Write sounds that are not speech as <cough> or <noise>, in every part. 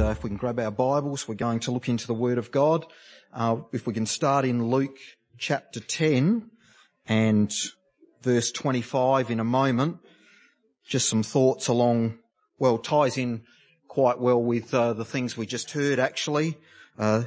uh, if we can grab our Bibles, we're going to look into the Word of God. Uh, if we can start in Luke chapter 10 and verse 25 in a moment. Just some thoughts along, well, ties in quite well with uh, the things we just heard actually. Uh,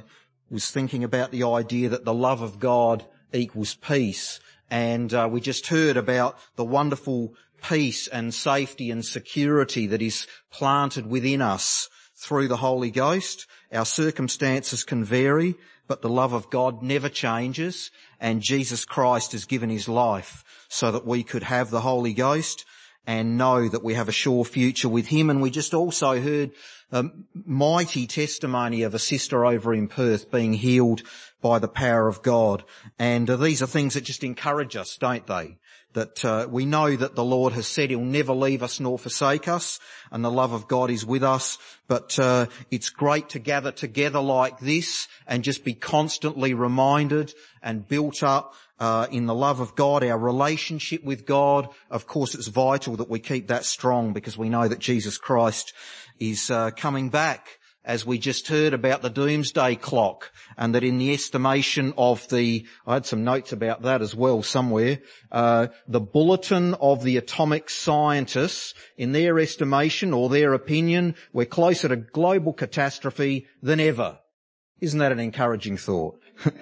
was thinking about the idea that the love of God equals peace. And uh, we just heard about the wonderful peace and safety and security that is planted within us through the Holy Ghost. Our circumstances can vary, but the love of God never changes and Jesus Christ has given his life so that we could have the Holy Ghost and know that we have a sure future with him. And we just also heard a mighty testimony of a sister over in Perth being healed by the power of God. And uh, these are things that just encourage us, don't they? That uh, we know that the Lord has said he'll never leave us nor forsake us and the love of God is with us. But uh, it's great to gather together like this and just be constantly reminded and built up uh, in the love of God, our relationship with God. Of course, it's vital that we keep that strong because we know that Jesus Christ is uh, coming back as we just heard about the doomsday clock and that in the estimation of the, I had some notes about that as well somewhere, uh, the bulletin of the atomic scientists, in their estimation or their opinion, we're closer to global catastrophe than ever. Isn't that an encouraging thought? <laughs>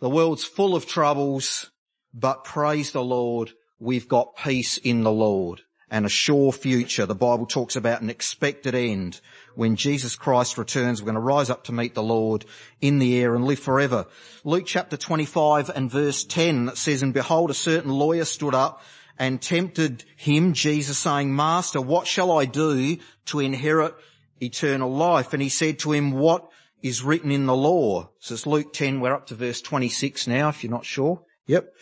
the world's full of troubles, but praise the Lord, we've got peace in the Lord and a sure future. The Bible talks about an expected end. When Jesus Christ returns, we're going to rise up to meet the Lord in the air and live forever. Luke chapter 25 and verse 10 says, And behold, a certain lawyer stood up and tempted him, Jesus saying, Master, what shall I do to inherit eternal life? And he said to him, what is written in the law? So it's Luke 10, we're up to verse 26 now, if you're not sure. Yep.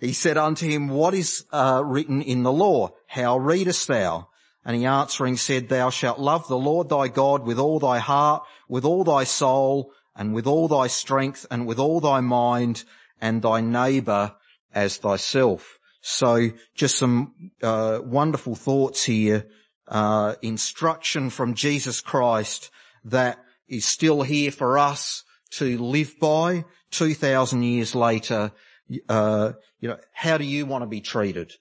He said unto him, what is uh, written in the law? How readest thou? And he answering said, thou shalt love the Lord thy God with all thy heart, with all thy soul, and with all thy strength, and with all thy mind, and thy neighbour as thyself. So just some uh, wonderful thoughts here, uh, instruction from Jesus Christ that is still here for us to live by 2,000 years later uh, you know, how do you want to be treated?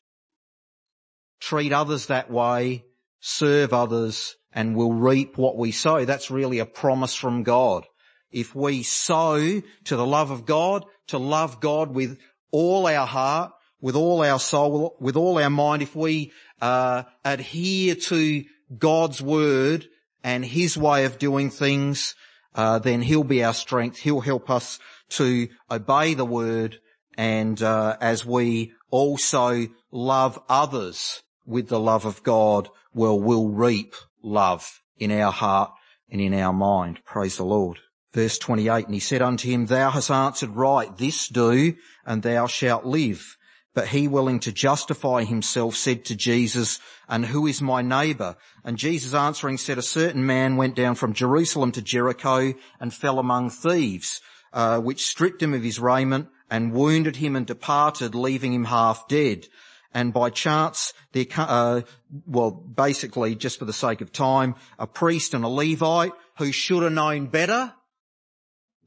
Treat others that way, serve others, and we'll reap what we sow. That's really a promise from God. If we sow to the love of God, to love God with all our heart, with all our soul, with all our mind, if we uh, adhere to God's word and His way of doing things, uh, then He'll be our strength. He'll help us to obey the word and uh, as we also love others with the love of God, well, we'll reap love in our heart and in our mind. Praise the Lord. Verse 28, and he said unto him, Thou hast answered right, this do, and thou shalt live. But he willing to justify himself said to Jesus, and who is my neighbour? And Jesus answering said, a certain man went down from Jerusalem to Jericho and fell among thieves, uh, which stripped him of his raiment and wounded him and departed, leaving him half dead. And by chance, uh, well, basically, just for the sake of time, a priest and a Levite who should have known better.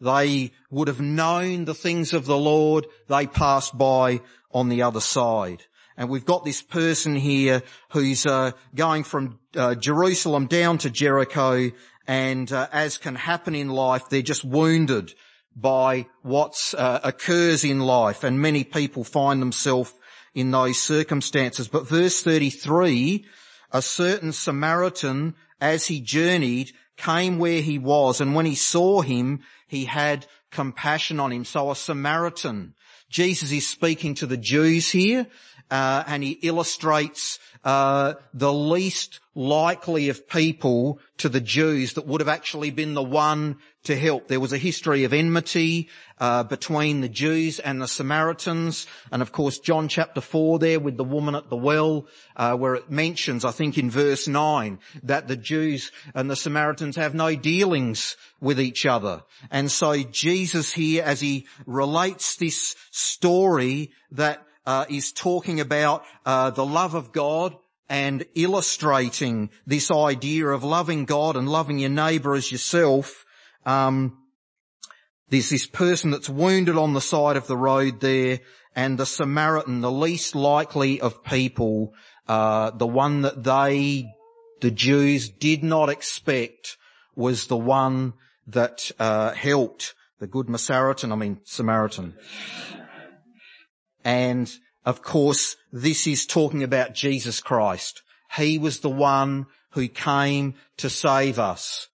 They would have known the things of the Lord. They passed by on the other side. And we've got this person here who's uh, going from uh, Jerusalem down to Jericho, and uh, as can happen in life, they're just wounded by what uh, occurs in life and many people find themselves in those circumstances. But verse 33, a certain Samaritan as he journeyed came where he was and when he saw him, he had compassion on him. So a Samaritan. Jesus is speaking to the Jews here uh, and he illustrates uh, the least likely of people to the Jews that would have actually been the one to help. There was a history of enmity uh, between the Jews and the Samaritans, and of course John chapter four there with the woman at the well, uh, where it mentions, I think in verse nine, that the Jews and the Samaritans have no dealings with each other. And so Jesus here, as he relates this story that uh, is talking about uh, the love of God and illustrating this idea of loving God and loving your neighbour as yourself. Um, there's this person that's wounded on the side of the road there, and the Samaritan, the least likely of people, uh, the one that they, the Jews, did not expect, was the one that uh, helped the good Samaritan. I mean Samaritan. And of course, this is talking about Jesus Christ. He was the one who came to save us,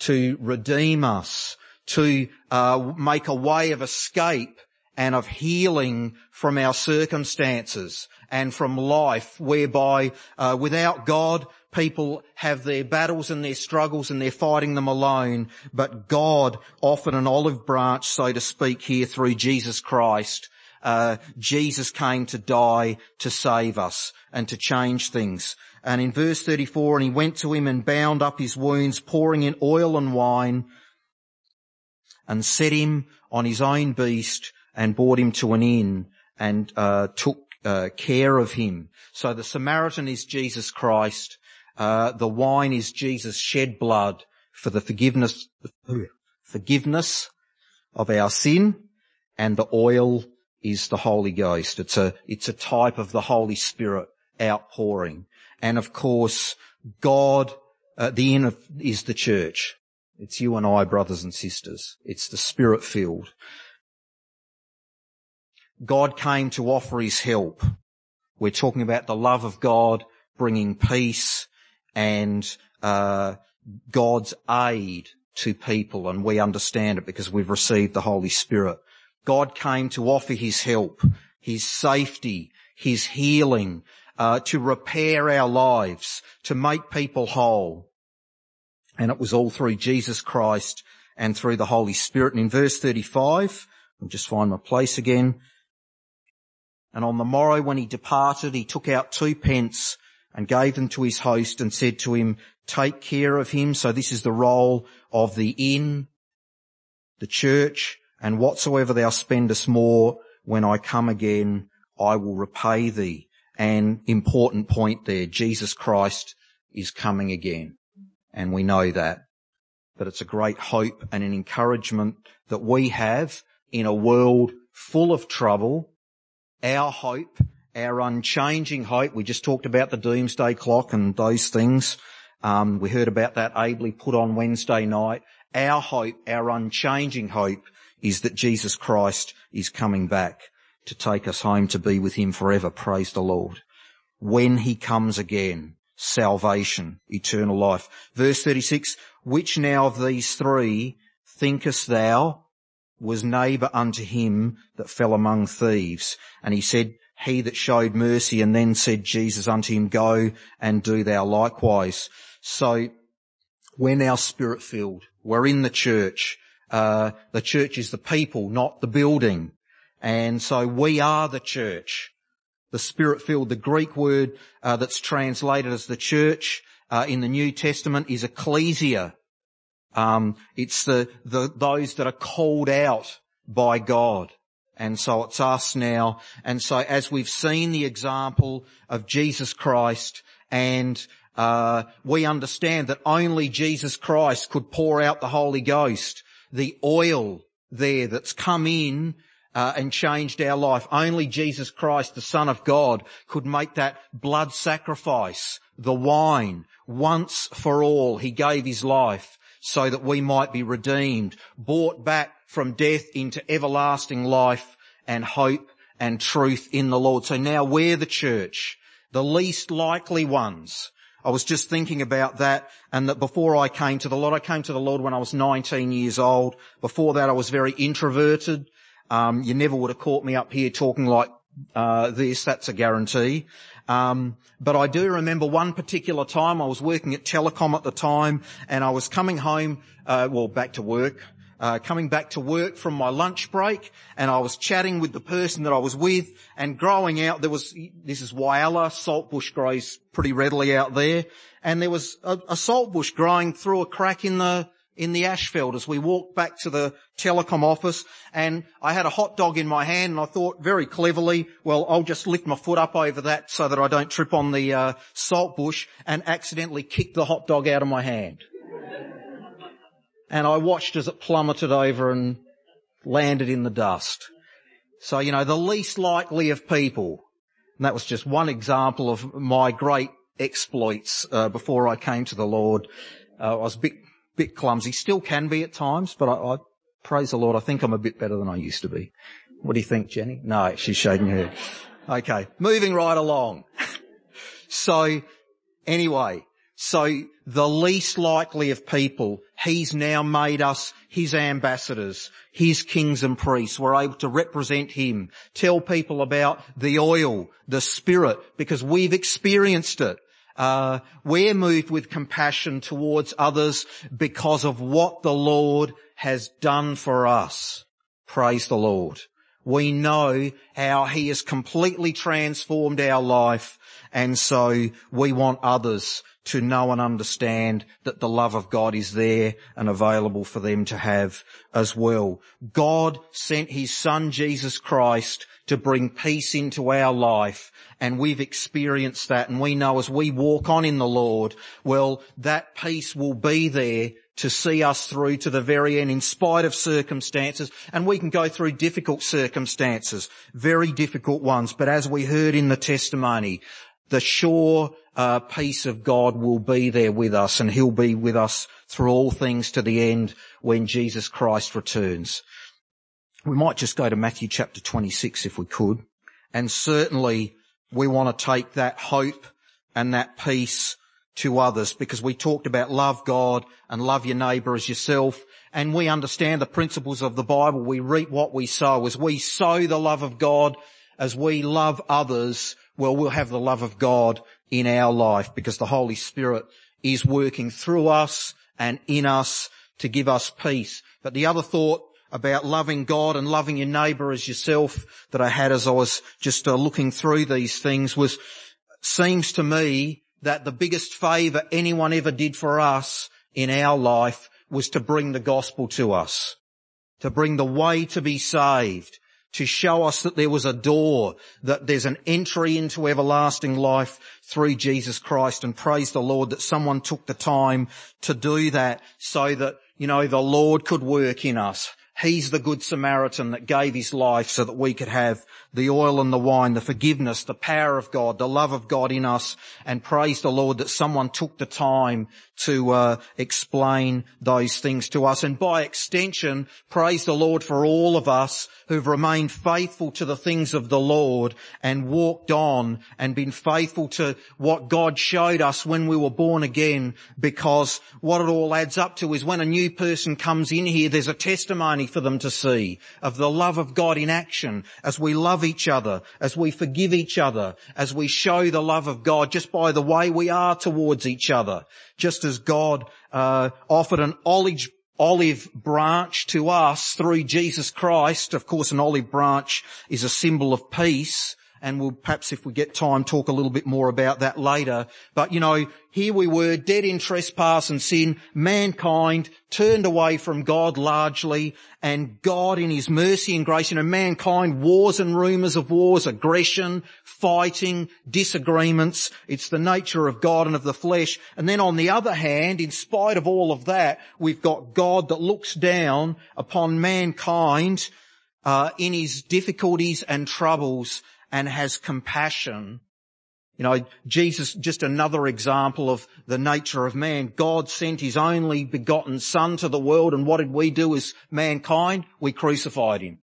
to redeem us, to uh, make a way of escape and of healing from our circumstances and from life whereby uh, without God people have their battles and their struggles and they're fighting them alone but God often an olive branch so to speak here through Jesus Christ uh, Jesus came to die to save us and to change things. And in verse 34, and he went to him and bound up his wounds, pouring in oil and wine, and set him on his own beast and brought him to an inn and uh, took uh, care of him. So the Samaritan is Jesus Christ. Uh, the wine is Jesus' shed blood for the forgiveness forgiveness of our sin, and the oil is the Holy Ghost. It's a it's a type of the Holy Spirit outpouring, and of course, God. Uh, the inn of, is the church. It's you and I, brothers and sisters. It's the spirit filled. God came to offer his help. We're talking about the love of God bringing peace and uh, God's aid to people, and we understand it because we've received the Holy Spirit. God came to offer his help, his safety, his healing, uh, to repair our lives, to make people whole. And it was all through Jesus Christ and through the Holy Spirit. And in verse 35, I'll just find my place again. And on the morrow when he departed, he took out two pence and gave them to his host and said to him, take care of him. So this is the role of the inn, the church, and whatsoever thou spendest more when I come again, I will repay thee. And important point there, Jesus Christ is coming again and we know that. But it's a great hope and an encouragement that we have in a world full of trouble. Our hope, our unchanging hope. We just talked about the doomsday clock and those things. Um, we heard about that ably put on Wednesday night. Our hope, our unchanging hope is that Jesus Christ is coming back to take us home to be with him forever. Praise the Lord. When he comes again, salvation, eternal life. Verse 36, which now of these three thinkest thou was neighbour unto him that fell among thieves? And he said, he that showed mercy and then said Jesus unto him, go and do thou likewise. So we're now spirit filled. We're in the church. Uh, the church is the people, not the building. And so we are the church the spirit-filled. The Greek word uh, that's translated as the church uh, in the New Testament is ecclesia. Um, it's the, the those that are called out by God. And so it's us now. And so as we've seen the example of Jesus Christ and uh, we understand that only Jesus Christ could pour out the Holy Ghost, the oil there that's come in uh, and changed our life. Only Jesus Christ, the Son of God, could make that blood sacrifice, the wine, once for all. He gave his life so that we might be redeemed, brought back from death into everlasting life and hope and truth in the Lord. So now we're the church, the least likely ones. I was just thinking about that and that before I came to the Lord, I came to the Lord when I was 19 years old. Before that I was very introverted. Um, you never would have caught me up here talking like uh, this. That's a guarantee. Um, but I do remember one particular time I was working at Telecom at the time, and I was coming home, uh, well, back to work. Uh, coming back to work from my lunch break and I was chatting with the person that I was with and growing out there was, this is Whyalla, saltbush grows pretty readily out there and there was a, a salt bush growing through a crack in the, in the asphalt as we walked back to the telecom office and I had a hot dog in my hand and I thought very cleverly, well, I'll just lift my foot up over that so that I don't trip on the uh, salt bush and accidentally kick the hot dog out of my hand. and I watched as it plummeted over and landed in the dust. So, you know, the least likely of people, and that was just one example of my great exploits uh, before I came to the Lord. Uh, I was a bit bit clumsy. Still can be at times, but I, I praise the Lord. I think I'm a bit better than I used to be. What do you think, Jenny? No, she's shaking her head. Okay, moving right along. <laughs> so, anyway, so the least likely of people, he's now made us his ambassadors, his kings and priests. We're able to represent him, tell people about the oil, the spirit, because we've experienced it. Uh, we're moved with compassion towards others because of what the Lord has done for us. Praise the Lord. We know how He has completely transformed our life and so we want others to know and understand that the love of God is there and available for them to have as well. God sent His Son Jesus Christ to bring peace into our life and we've experienced that and we know as we walk on in the Lord, well, that peace will be there to see us through to the very end in spite of circumstances. And we can go through difficult circumstances, very difficult ones. But as we heard in the testimony, the sure uh, peace of God will be there with us and he'll be with us through all things to the end when Jesus Christ returns. We might just go to Matthew chapter 26 if we could. And certainly we want to take that hope and that peace to others because we talked about love God and love your neighbour as yourself. And we understand the principles of the Bible. We reap what we sow. As we sow the love of God, as we love others, well, we'll have the love of God in our life because the Holy Spirit is working through us and in us to give us peace. But the other thought about loving God and loving your neighbour as yourself that I had as I was just uh, looking through these things was, seems to me that the biggest favour anyone ever did for us in our life was to bring the gospel to us, to bring the way to be saved, to show us that there was a door, that there's an entry into everlasting life through Jesus Christ and praise the Lord that someone took the time to do that so that, you know, the Lord could work in us. He's the good Samaritan that gave his life so that we could have the oil and the wine, the forgiveness, the power of God, the love of God in us, and praise the Lord that someone took the time to uh, explain those things to us. And by extension, praise the Lord for all of us who've remained faithful to the things of the Lord and walked on and been faithful to what God showed us when we were born again because what it all adds up to is when a new person comes in here, there's a testimony for them to see of the love of God in action as we love each other, as we forgive each other, as we show the love of God just by the way we are towards each other. Just as God uh, offered an olive olive branch to us through Jesus Christ. Of course, an olive branch is a symbol of peace and we'll perhaps if we get time talk a little bit more about that later. But you know, here we were dead in trespass and sin, mankind turned away from God largely and God in his mercy and grace, you know, mankind, wars and rumours of wars, aggression, fighting, disagreements. It's the nature of God and of the flesh. And then on the other hand, in spite of all of that, we've got God that looks down upon mankind uh, in his difficulties and troubles and has compassion. You know, Jesus, just another example of the nature of man. God sent his only begotten son to the world and what did we do as mankind? We crucified him.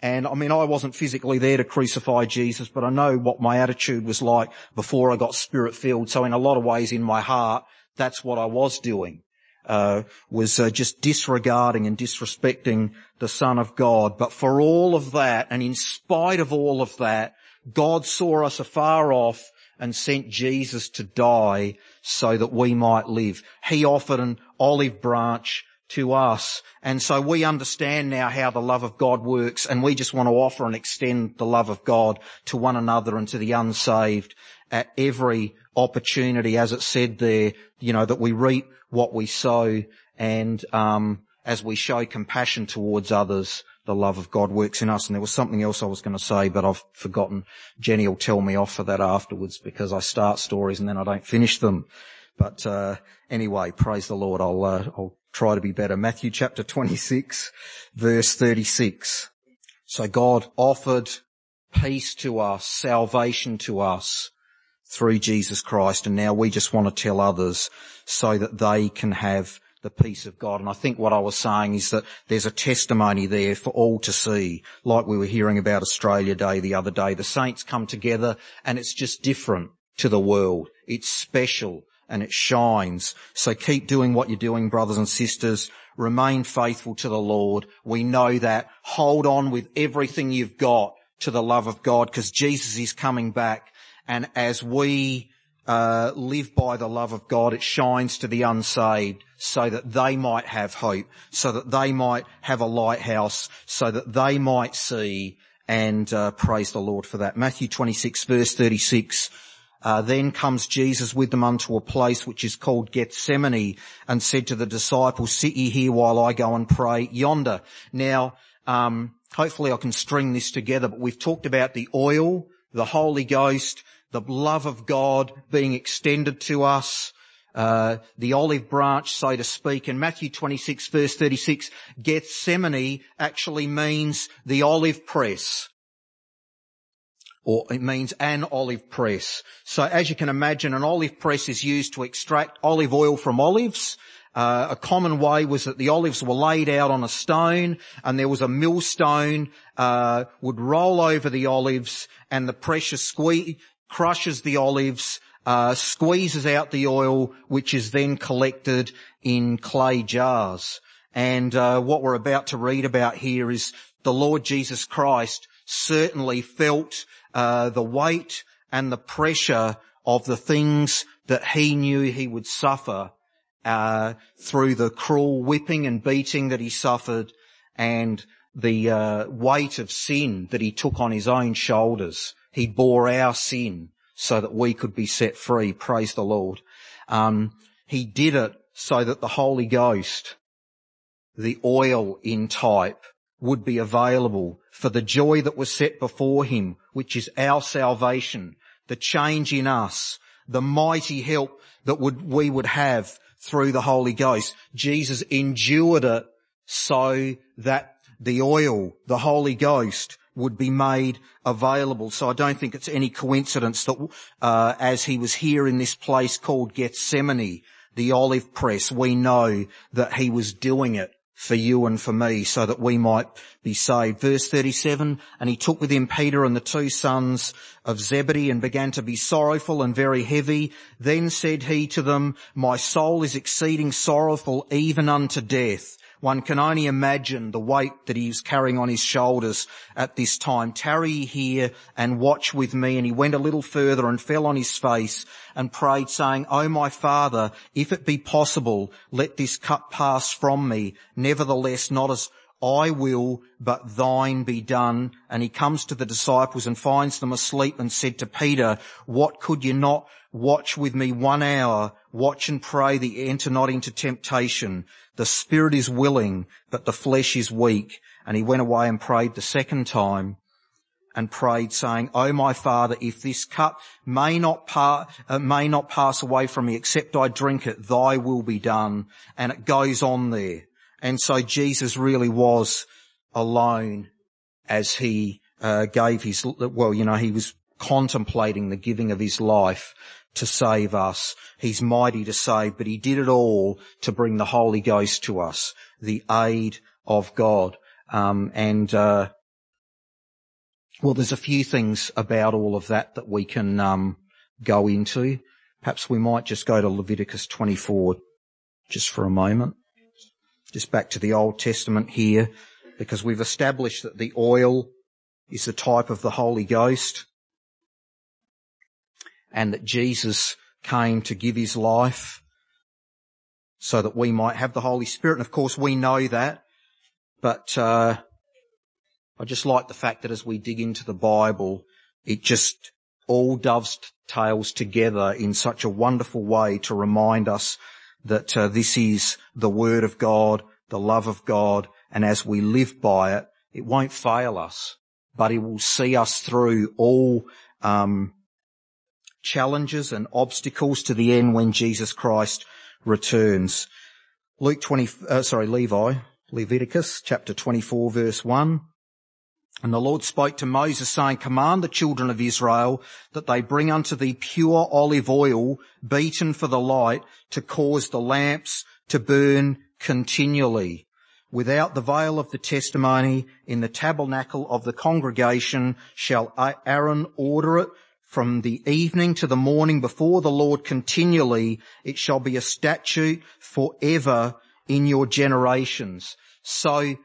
And I mean, I wasn't physically there to crucify Jesus, but I know what my attitude was like before I got spirit filled. So in a lot of ways in my heart, that's what I was doing. Uh, was uh, just disregarding and disrespecting the Son of God. But for all of that, and in spite of all of that, God saw us afar off and sent Jesus to die so that we might live. He offered an olive branch to us. And so we understand now how the love of God works and we just want to offer and extend the love of God to one another and to the unsaved at every opportunity, as it said there, you know, that we reap what we sow And um, as we show compassion towards others, the love of God works in us. And there was something else I was going to say, but I've forgotten. Jenny will tell me off for that afterwards because I start stories and then I don't finish them. But uh, anyway, praise the Lord. I'll uh, I'll try to be better. Matthew chapter 26, verse 36. So God offered peace to us, salvation to us through Jesus Christ, and now we just want to tell others so that they can have the peace of God. And I think what I was saying is that there's a testimony there for all to see, like we were hearing about Australia Day the other day. The saints come together and it's just different to the world. It's special and it shines. So keep doing what you're doing, brothers and sisters. Remain faithful to the Lord. We know that. Hold on with everything you've got to the love of God because Jesus is coming back. And as we uh, live by the love of God, it shines to the unsaved so that they might have hope, so that they might have a lighthouse, so that they might see and uh, praise the Lord for that. Matthew 26 verse 36. Uh, then comes Jesus with them unto a place which is called Gethsemane and said to the disciples, sit ye here while I go and pray yonder. Now, um, hopefully I can string this together, but we've talked about the oil, the Holy Ghost, the love of God being extended to us, uh, the olive branch, so to speak. In Matthew 26 verse 36, Gethsemane actually means the olive press. Or it means an olive press. So as you can imagine, an olive press is used to extract olive oil from olives. Uh, a common way was that the olives were laid out on a stone and there was a millstone, uh, would roll over the olives and the pressure squeeze, crushes the olives, uh, squeezes out the oil, which is then collected in clay jars. And uh, what we're about to read about here is the Lord Jesus Christ certainly felt uh, the weight and the pressure of the things that he knew he would suffer uh, through the cruel whipping and beating that he suffered and the uh, weight of sin that he took on his own shoulders. He bore our sin so that we could be set free. Praise the Lord. Um, he did it so that the Holy Ghost, the oil in type, would be available for the joy that was set before him, which is our salvation, the change in us, the mighty help that would, we would have through the Holy Ghost. Jesus endured it so that the oil, the Holy Ghost, would be made available. So I don't think it's any coincidence that uh, as he was here in this place called Gethsemane, the olive press, we know that he was doing it for you and for me so that we might be saved. Verse 37, and he took with him Peter and the two sons of Zebedee and began to be sorrowful and very heavy. Then said he to them, my soul is exceeding sorrowful even unto death. One can only imagine the weight that he was carrying on his shoulders at this time. Tarry here and watch with me. And he went a little further and fell on his face and prayed saying, O my father, if it be possible, let this cup pass from me. Nevertheless, not as I will, but thine be done. And he comes to the disciples and finds them asleep and said to Peter, what could you not watch with me one hour? Watch and pray that you enter not into temptation. The spirit is willing, but the flesh is weak. And he went away and prayed the second time and prayed saying, Oh my father, if this cup may not, uh, may not pass away from me except I drink it, thy will be done. And it goes on there. And so Jesus really was alone as he uh, gave his, well, you know, he was contemplating the giving of his life to save us. He's mighty to save, but he did it all to bring the Holy Ghost to us, the aid of God. Um, and uh, well, there's a few things about all of that that we can um, go into. Perhaps we might just go to Leviticus 24 just for a moment. Just back to the Old Testament here, because we've established that the oil is the type of the Holy Ghost and that Jesus came to give his life so that we might have the Holy Spirit. And of course we know that, but uh, I just like the fact that as we dig into the Bible, it just all dovetails together in such a wonderful way to remind us that uh, this is the word of God, the love of God, and as we live by it, it won't fail us, but it will see us through all um, challenges and obstacles to the end when Jesus Christ returns. Luke 20, uh, sorry, Levi, Leviticus chapter 24 verse 1. And the Lord spoke to Moses saying, command the children of Israel that they bring unto thee pure olive oil beaten for the light to cause the lamps to burn continually. Without the veil of the testimony in the tabernacle of the congregation shall Aaron order it from the evening to the morning before the Lord continually. It shall be a statute forever in your generations. So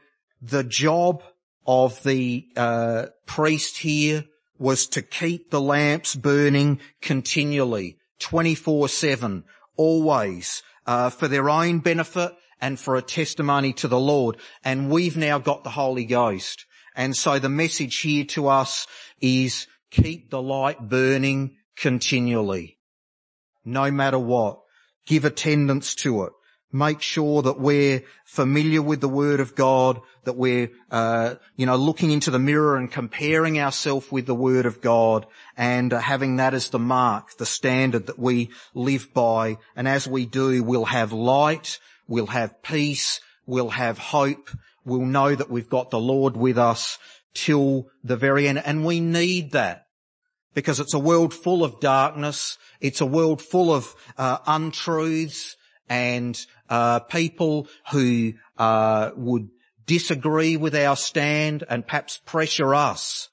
the job of the uh, priest here was to keep the lamps burning continually, 24-7, always, uh, for their own benefit and for a testimony to the Lord. And we've now got the Holy Ghost. And so the message here to us is keep the light burning continually. No matter what. Give attendance to it make sure that we're familiar with the Word of God, that we're, uh, you know, looking into the mirror and comparing ourselves with the Word of God and uh, having that as the mark, the standard that we live by. And as we do, we'll have light, we'll have peace, we'll have hope, we'll know that we've got the Lord with us till the very end. And we need that because it's a world full of darkness. It's a world full of uh, untruths and uh, people who uh, would disagree with our stand and perhaps pressure us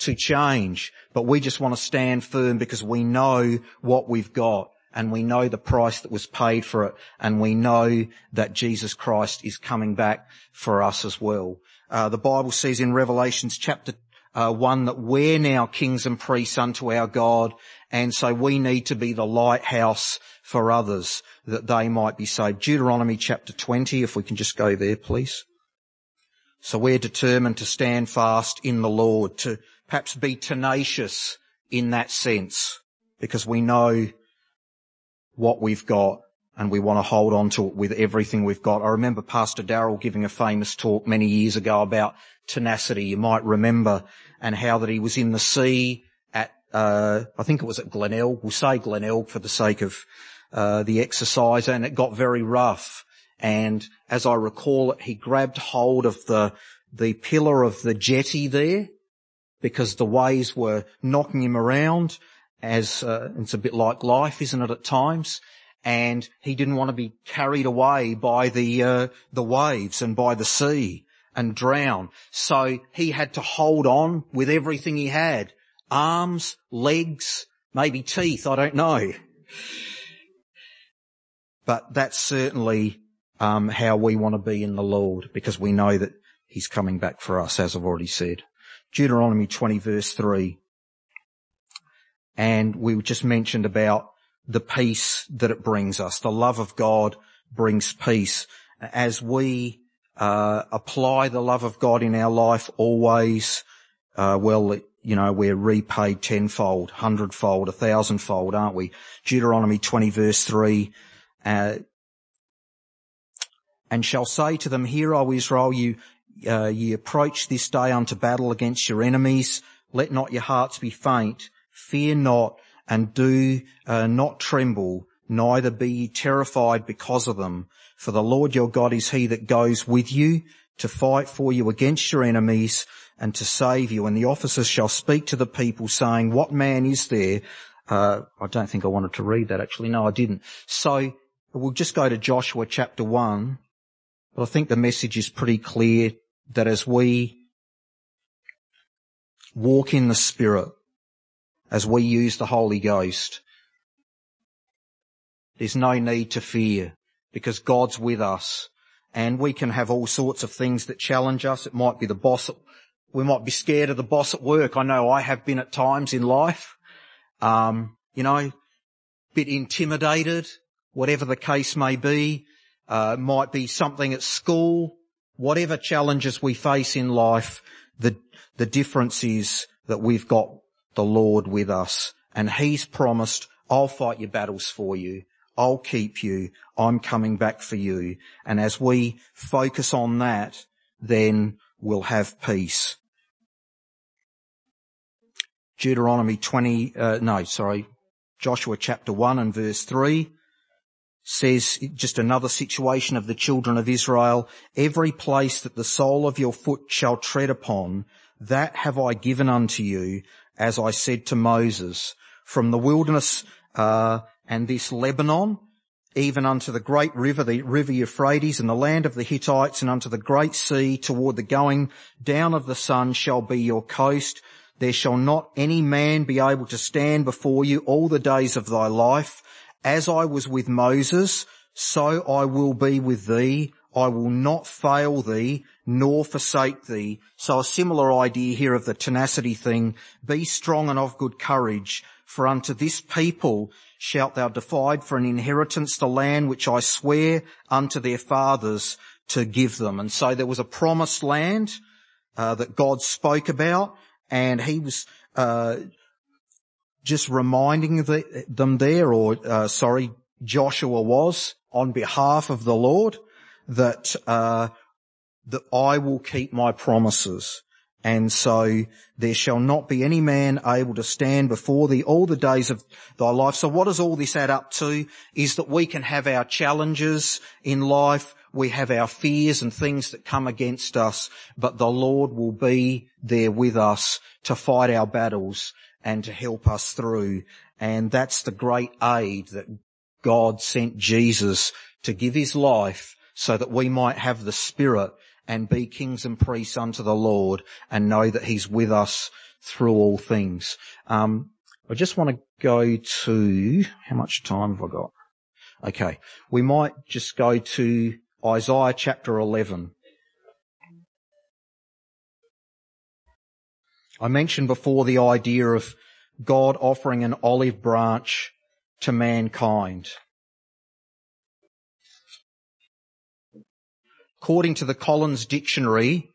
to change. But we just want to stand firm because we know what we've got and we know the price that was paid for it and we know that Jesus Christ is coming back for us as well. Uh, the Bible says in Revelations chapter uh, one that we're now kings and priests unto our God and so we need to be the lighthouse for others that they might be saved. Deuteronomy chapter 20, if we can just go there, please. So we're determined to stand fast in the Lord, to perhaps be tenacious in that sense, because we know what we've got and we want to hold on to it with everything we've got. I remember Pastor Darrell giving a famous talk many years ago about tenacity. You might remember and how that he was in the sea at, uh, I think it was at Glenelg. We'll say Glenelg for the sake of uh, the exercise and it got very rough. And as I recall it, he grabbed hold of the, the pillar of the jetty there because the waves were knocking him around as, uh, it's a bit like life, isn't it at times? And he didn't want to be carried away by the, uh, the waves and by the sea and drown. So he had to hold on with everything he had. Arms, legs, maybe teeth, I don't know. But that's certainly um, how we want to be in the Lord because we know that He's coming back for us, as I've already said. Deuteronomy 20 verse 3. And we just mentioned about the peace that it brings us. The love of God brings peace. As we uh, apply the love of God in our life always, uh, well, you know, we're repaid tenfold, hundredfold, a thousandfold, aren't we? Deuteronomy 20 verse 3 uh, and shall say to them, Hear, O Israel, you, uh, ye approach this day unto battle against your enemies. Let not your hearts be faint. Fear not and do uh, not tremble, neither be ye terrified because of them. For the Lord your God is he that goes with you to fight for you against your enemies and to save you. And the officers shall speak to the people saying, what man is there? Uh, I don't think I wanted to read that actually. No, I didn't. So We'll just go to Joshua chapter 1, but I think the message is pretty clear that as we walk in the Spirit, as we use the Holy Ghost, there's no need to fear because God's with us and we can have all sorts of things that challenge us. It might be the boss. We might be scared of the boss at work. I know I have been at times in life. Um, you know, bit intimidated whatever the case may be, uh, might be something at school, whatever challenges we face in life, the, the difference is that we've got the Lord with us and He's promised, I'll fight your battles for you. I'll keep you. I'm coming back for you. And as we focus on that, then we'll have peace. Deuteronomy 20, uh, no, sorry, Joshua chapter 1 and verse 3 says just another situation of the children of Israel. Every place that the sole of your foot shall tread upon, that have I given unto you, as I said to Moses, from the wilderness uh, and this Lebanon, even unto the great river, the river Euphrates, and the land of the Hittites, and unto the great sea, toward the going down of the sun shall be your coast. There shall not any man be able to stand before you all the days of thy life. As I was with Moses, so I will be with thee. I will not fail thee, nor forsake thee. So a similar idea here of the tenacity thing. Be strong and of good courage, for unto this people shalt thou divide for an inheritance the land which I swear unto their fathers to give them. And so there was a promised land uh, that God spoke about, and he was uh, just reminding the, them there, or uh, sorry, Joshua was on behalf of the Lord that uh, that I will keep my promises. And so there shall not be any man able to stand before thee all the days of thy life. So what does all this add up to is that we can have our challenges in life. We have our fears and things that come against us, but the Lord will be there with us to fight our battles and to help us through. And that's the great aid that God sent Jesus to give his life so that we might have the spirit and be kings and priests unto the Lord and know that he's with us through all things. Um, I just want to go to, how much time have I got? Okay. We might just go to Isaiah chapter 11. I mentioned before the idea of God offering an olive branch to mankind. According to the Collins Dictionary,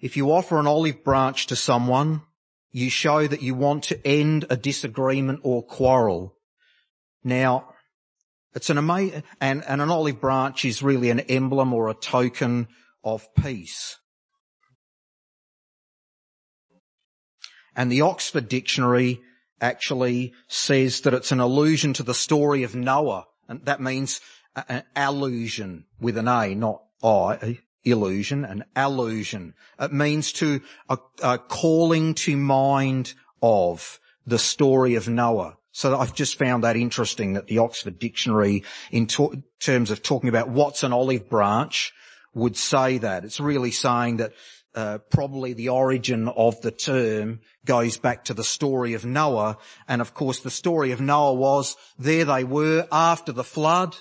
if you offer an olive branch to someone, you show that you want to end a disagreement or quarrel. Now, it's an amazing, and, and an olive branch is really an emblem or a token of peace. And the Oxford Dictionary actually says that it's an allusion to the story of Noah. And that means an allusion with an A, not I, illusion, an allusion. It means to a, a calling to mind of the story of Noah. So I've just found that interesting that the Oxford Dictionary, in to- terms of talking about what's an olive branch, would say that. It's really saying that uh, probably the origin of the term goes back to the story of Noah. And of course the story of Noah was there they were after the flood,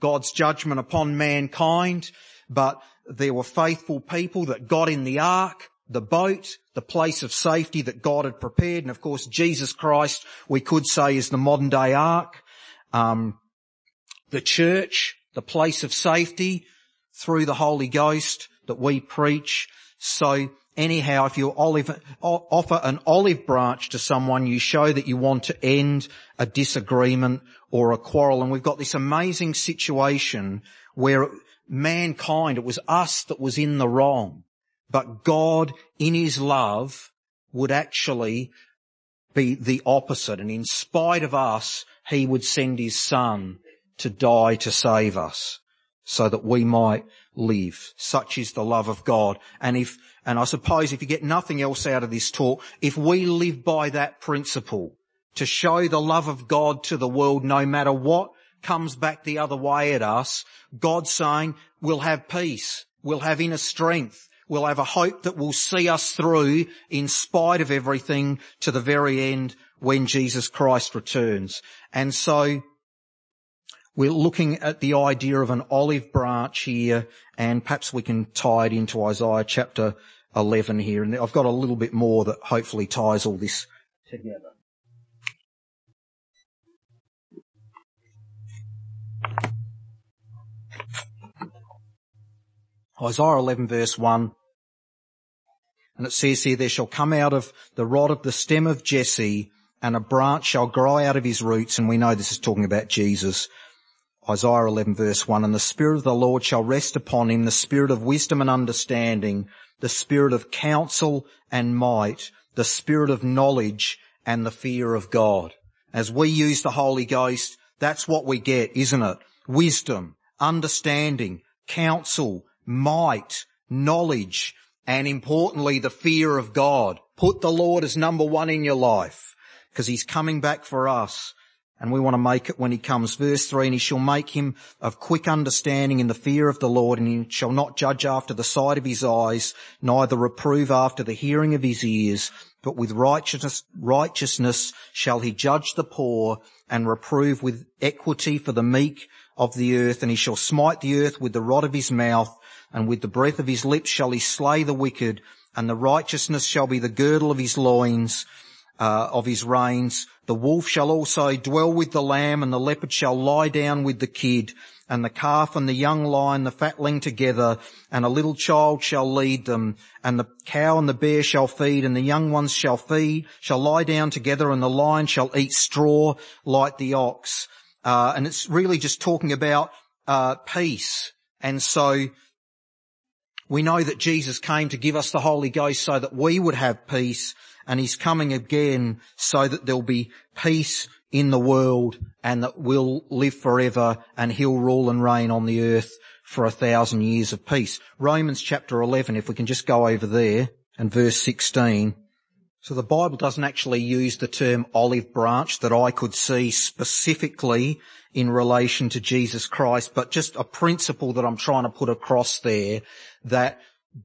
God's judgment upon mankind, but there were faithful people that got in the ark, the boat, the place of safety that God had prepared. And of course Jesus Christ, we could say is the modern day ark. Um, the church, the place of safety through the Holy Ghost that we preach so anyhow, if you olive, offer an olive branch to someone, you show that you want to end a disagreement or a quarrel. And we've got this amazing situation where mankind, it was us that was in the wrong, but God in his love would actually be the opposite. And in spite of us, he would send his son to die to save us so that we might live. Such is the love of God. And if, and I suppose if you get nothing else out of this talk, if we live by that principle to show the love of God to the world no matter what comes back the other way at us, God's saying we'll have peace, we'll have inner strength, we'll have a hope that will see us through in spite of everything to the very end when Jesus Christ returns. And so we're looking at the idea of an olive branch here and perhaps we can tie it into Isaiah chapter 11 here. And I've got a little bit more that hopefully ties all this together. Isaiah 11 verse 1. And it says here, there shall come out of the rod of the stem of Jesse and a branch shall grow out of his roots. And we know this is talking about Jesus. Isaiah 11 verse 1, and the Spirit of the Lord shall rest upon him, the Spirit of wisdom and understanding, the Spirit of counsel and might, the Spirit of knowledge and the fear of God. As we use the Holy Ghost, that's what we get, isn't it? Wisdom, understanding, counsel, might, knowledge, and importantly, the fear of God. Put the Lord as number one in your life because he's coming back for us. And we want to make it when he comes. Verse three, and he shall make him of quick understanding in the fear of the Lord, and he shall not judge after the sight of his eyes, neither reprove after the hearing of his ears, but with righteousness, righteousness shall he judge the poor and reprove with equity for the meek of the earth. And he shall smite the earth with the rod of his mouth and with the breath of his lips shall he slay the wicked and the righteousness shall be the girdle of his loins, uh, of his reins. The wolf shall also dwell with the lamb and the leopard shall lie down with the kid and the calf and the young lion, the fatling together and a little child shall lead them and the cow and the bear shall feed and the young ones shall feed, shall lie down together and the lion shall eat straw like the ox. Uh, and it's really just talking about, uh, peace. And so we know that Jesus came to give us the Holy Ghost so that we would have peace and he's coming again so that there'll be peace in the world and that we'll live forever and he'll rule and reign on the earth for a thousand years of peace. Romans chapter 11, if we can just go over there and verse 16. So the Bible doesn't actually use the term olive branch that I could see specifically in relation to Jesus Christ, but just a principle that I'm trying to put across there that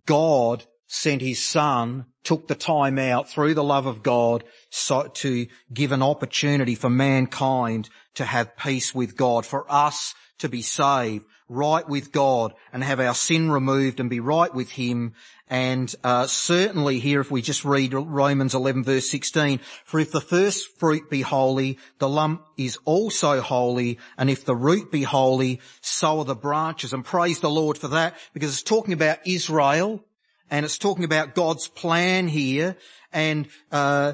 God sent his son, took the time out through the love of God so, to give an opportunity for mankind to have peace with God, for us to be saved, right with God and have our sin removed and be right with him. And uh, certainly here, if we just read Romans 11 verse 16, for if the first fruit be holy, the lump is also holy. And if the root be holy, so are the branches. And praise the Lord for that because it's talking about Israel and it's talking about God's plan here. And uh,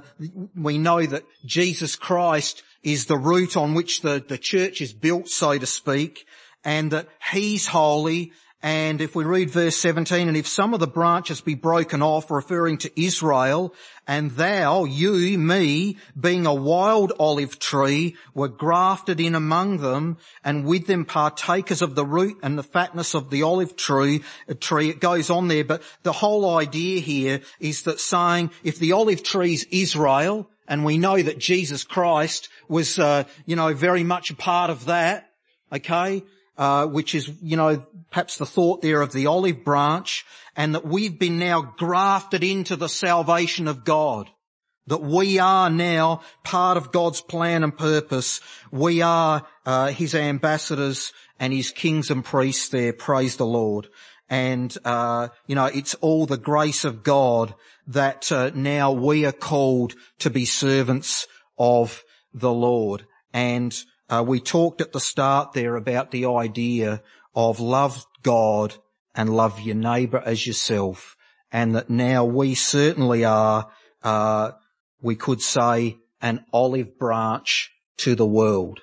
we know that Jesus Christ is the root on which the, the church is built, so to speak, and that He's holy and if we read verse 17, and if some of the branches be broken off, referring to Israel, and thou, you, me, being a wild olive tree, were grafted in among them, and with them partakers of the root and the fatness of the olive tree, a tree, it goes on there, but the whole idea here is that saying, if the olive tree's Israel, and we know that Jesus Christ was, uh, you know, very much a part of that, okay, uh, which is, you know, perhaps the thought there of the olive branch, and that we've been now grafted into the salvation of God. That we are now part of God's plan and purpose. We are uh, His ambassadors and His kings and priests there. Praise the Lord. And uh, you know, it's all the grace of God that uh, now we are called to be servants of the Lord. And uh, we talked at the start there about the idea of love God and love your neighbour as yourself, and that now we certainly are, uh, we could say, an olive branch to the world.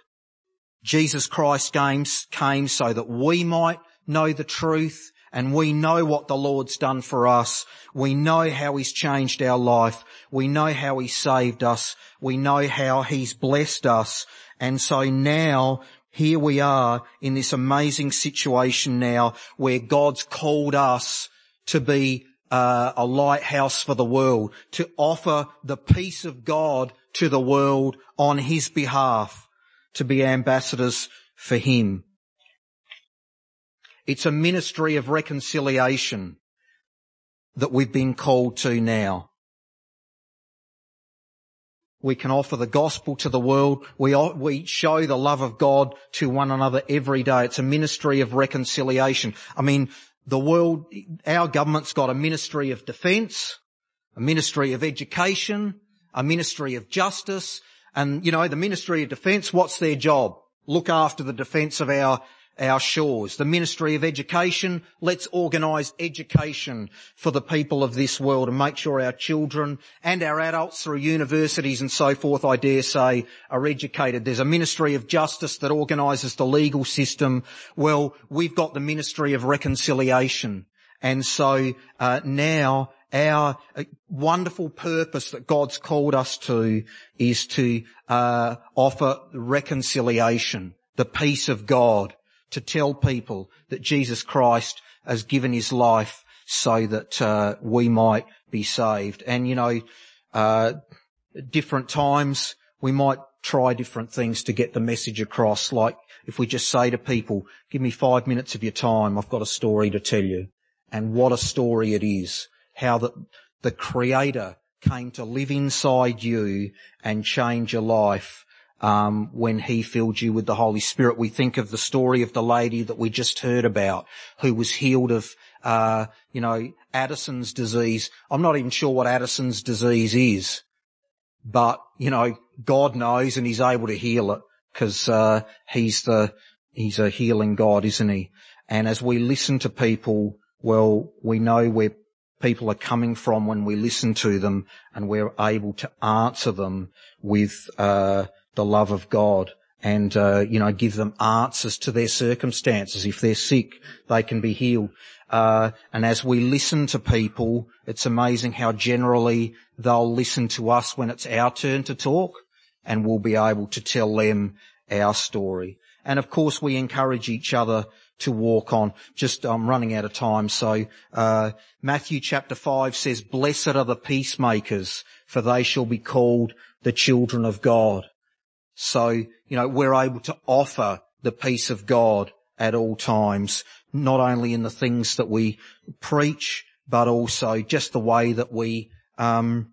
Jesus Christ came, came so that we might know the truth and we know what the Lord's done for us. We know how He's changed our life. We know how He saved us. We know how He's blessed us. And so now here we are in this amazing situation now where God's called us to be uh, a lighthouse for the world, to offer the peace of God to the world on His behalf, to be ambassadors for Him. It's a ministry of reconciliation that we've been called to now. We can offer the gospel to the world. We, we show the love of God to one another every day. It's a ministry of reconciliation. I mean, the world, our government's got a ministry of defence, a ministry of education, a ministry of justice, and you know, the ministry of defence, what's their job? Look after the defence of our, our shores. The Ministry of Education, let's organise education for the people of this world and make sure our children and our adults through universities and so forth, I dare say, are educated. There's a Ministry of Justice that organises the legal system. Well, we've got the Ministry of Reconciliation. And so uh, now our uh, wonderful purpose that God's called us to is to uh, offer reconciliation, the peace of God, to tell people that Jesus Christ has given his life so that uh, we might be saved. And you know, uh, different times we might try different things to get the message across. Like if we just say to people, "Give me five minutes of your time. I've got a story to tell you," and what a story it is! How the the Creator came to live inside you and change your life um, when he filled you with the Holy Spirit. We think of the story of the lady that we just heard about, who was healed of, uh, you know, Addison's disease. I'm not even sure what Addison's disease is, but you know, God knows, and He's able to heal it because uh, He's the He's a healing God, isn't He? And as we listen to people, well, we know where people are coming from when we listen to them, and we're able to answer them with. Uh, the love of God and, uh, you know, give them answers to their circumstances. If they're sick, they can be healed. Uh, and as we listen to people, it's amazing how generally they'll listen to us when it's our turn to talk and we'll be able to tell them our story. And of course we encourage each other to walk on. Just, I'm running out of time. So, uh, Matthew chapter five says, blessed are the peacemakers for they shall be called the children of God. So, you know, we're able to offer the peace of God at all times, not only in the things that we preach, but also just the way that we, um,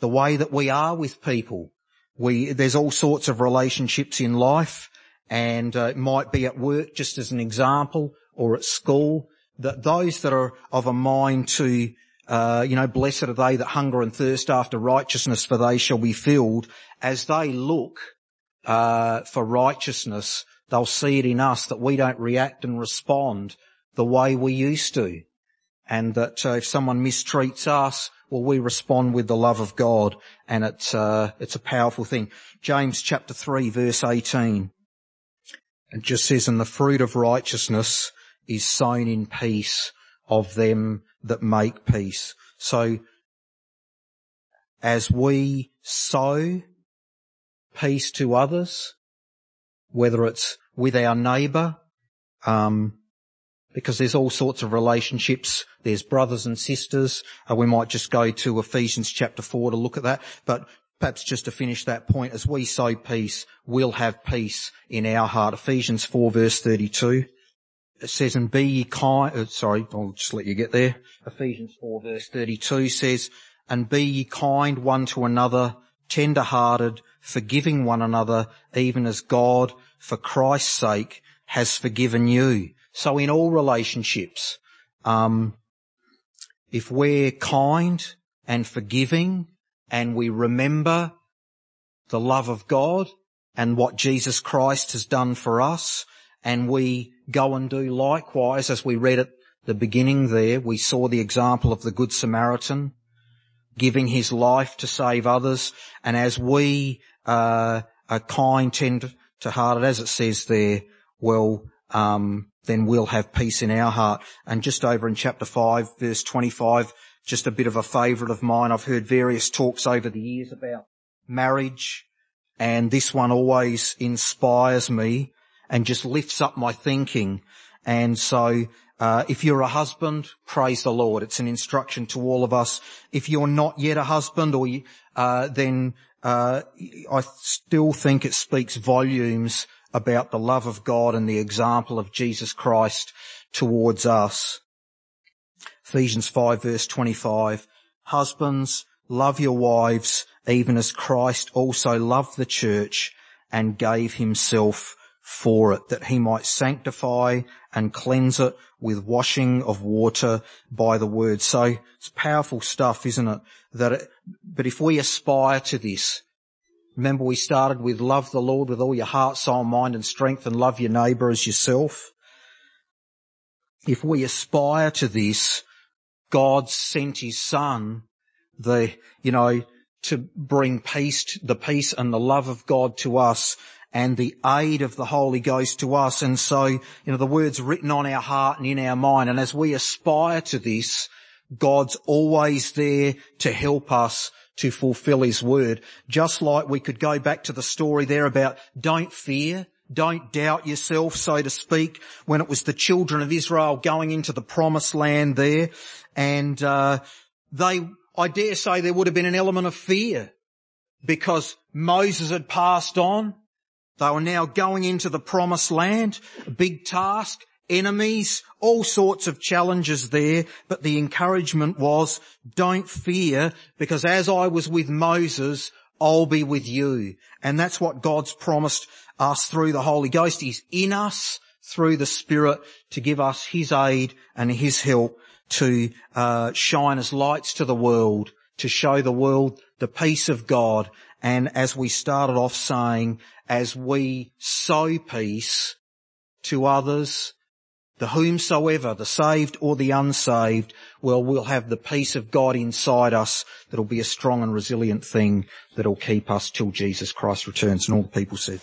the way that we are with people. We, there's all sorts of relationships in life and uh, it might be at work just as an example or at school that those that are of a mind to, uh, you know, blessed are they that hunger and thirst after righteousness for they shall be filled as they look uh, for righteousness, they'll see it in us that we don't react and respond the way we used to. And that uh, if someone mistreats us, well, we respond with the love of God and it's, uh, it's a powerful thing. James chapter 3 verse 18. It just says, and the fruit of righteousness is sown in peace of them that make peace. So as we sow peace to others, whether it's with our neighbour, um, because there's all sorts of relationships. There's brothers and sisters. Uh, we might just go to Ephesians chapter four to look at that. But perhaps just to finish that point, as we sow peace, we'll have peace in our heart. Ephesians four verse thirty-two. It says, and be ye kind, uh, sorry, I'll just let you get there. Ephesians 4 verse 32 says, and be ye kind one to another, tender hearted, forgiving one another, even as God, for Christ's sake, has forgiven you. So in all relationships, um, if we're kind and forgiving and we remember the love of God and what Jesus Christ has done for us and we go and do likewise as we read at the beginning there, we saw the example of the Good Samaritan giving his life to save others. And as we uh, are kind, tender to hearted, as it says there, well, um, then we'll have peace in our heart. And just over in chapter 5, verse 25, just a bit of a favourite of mine. I've heard various talks over the years about marriage, and this one always inspires me and just lifts up my thinking. And so uh, if you're a husband, praise the Lord. It's an instruction to all of us. If you're not yet a husband, or uh, then uh, I still think it speaks volumes about the love of God and the example of Jesus Christ towards us. Ephesians 5 verse 25. Husbands, love your wives, even as Christ also loved the church and gave himself for it, that he might sanctify and cleanse it with washing of water by the word. So it's powerful stuff, isn't it? That, it, but if we aspire to this, remember we started with love the Lord with all your heart, soul, mind and strength and love your neighbour as yourself. if we aspire to this, God sent his son, the, you know, to bring peace, the peace and the love of God to us and the aid of the Holy Ghost to us. And so, you know, the word's written on our heart and in our mind. And as we aspire to this, God's always there to help us to fulfill his word. Just like we could go back to the story there about don't fear, don't doubt yourself, so to speak, when it was the children of Israel going into the promised land there. And, uh, they, I dare say there would have been an element of fear because Moses had passed on. They were now going into the promised land, a big task, enemies, all sorts of challenges there, but the encouragement was, don't fear, because as I was with Moses, I'll be with you. And that's what God's promised us through the Holy Ghost. He's in us through the Spirit to give us His aid and His help to uh, shine as lights to the world, to show the world the peace of God. And as we started off saying, as we sow peace to others, the whomsoever, the saved or the unsaved, well, we'll have the peace of God inside us that'll be a strong and resilient thing that'll keep us till Jesus Christ returns. And all the people said.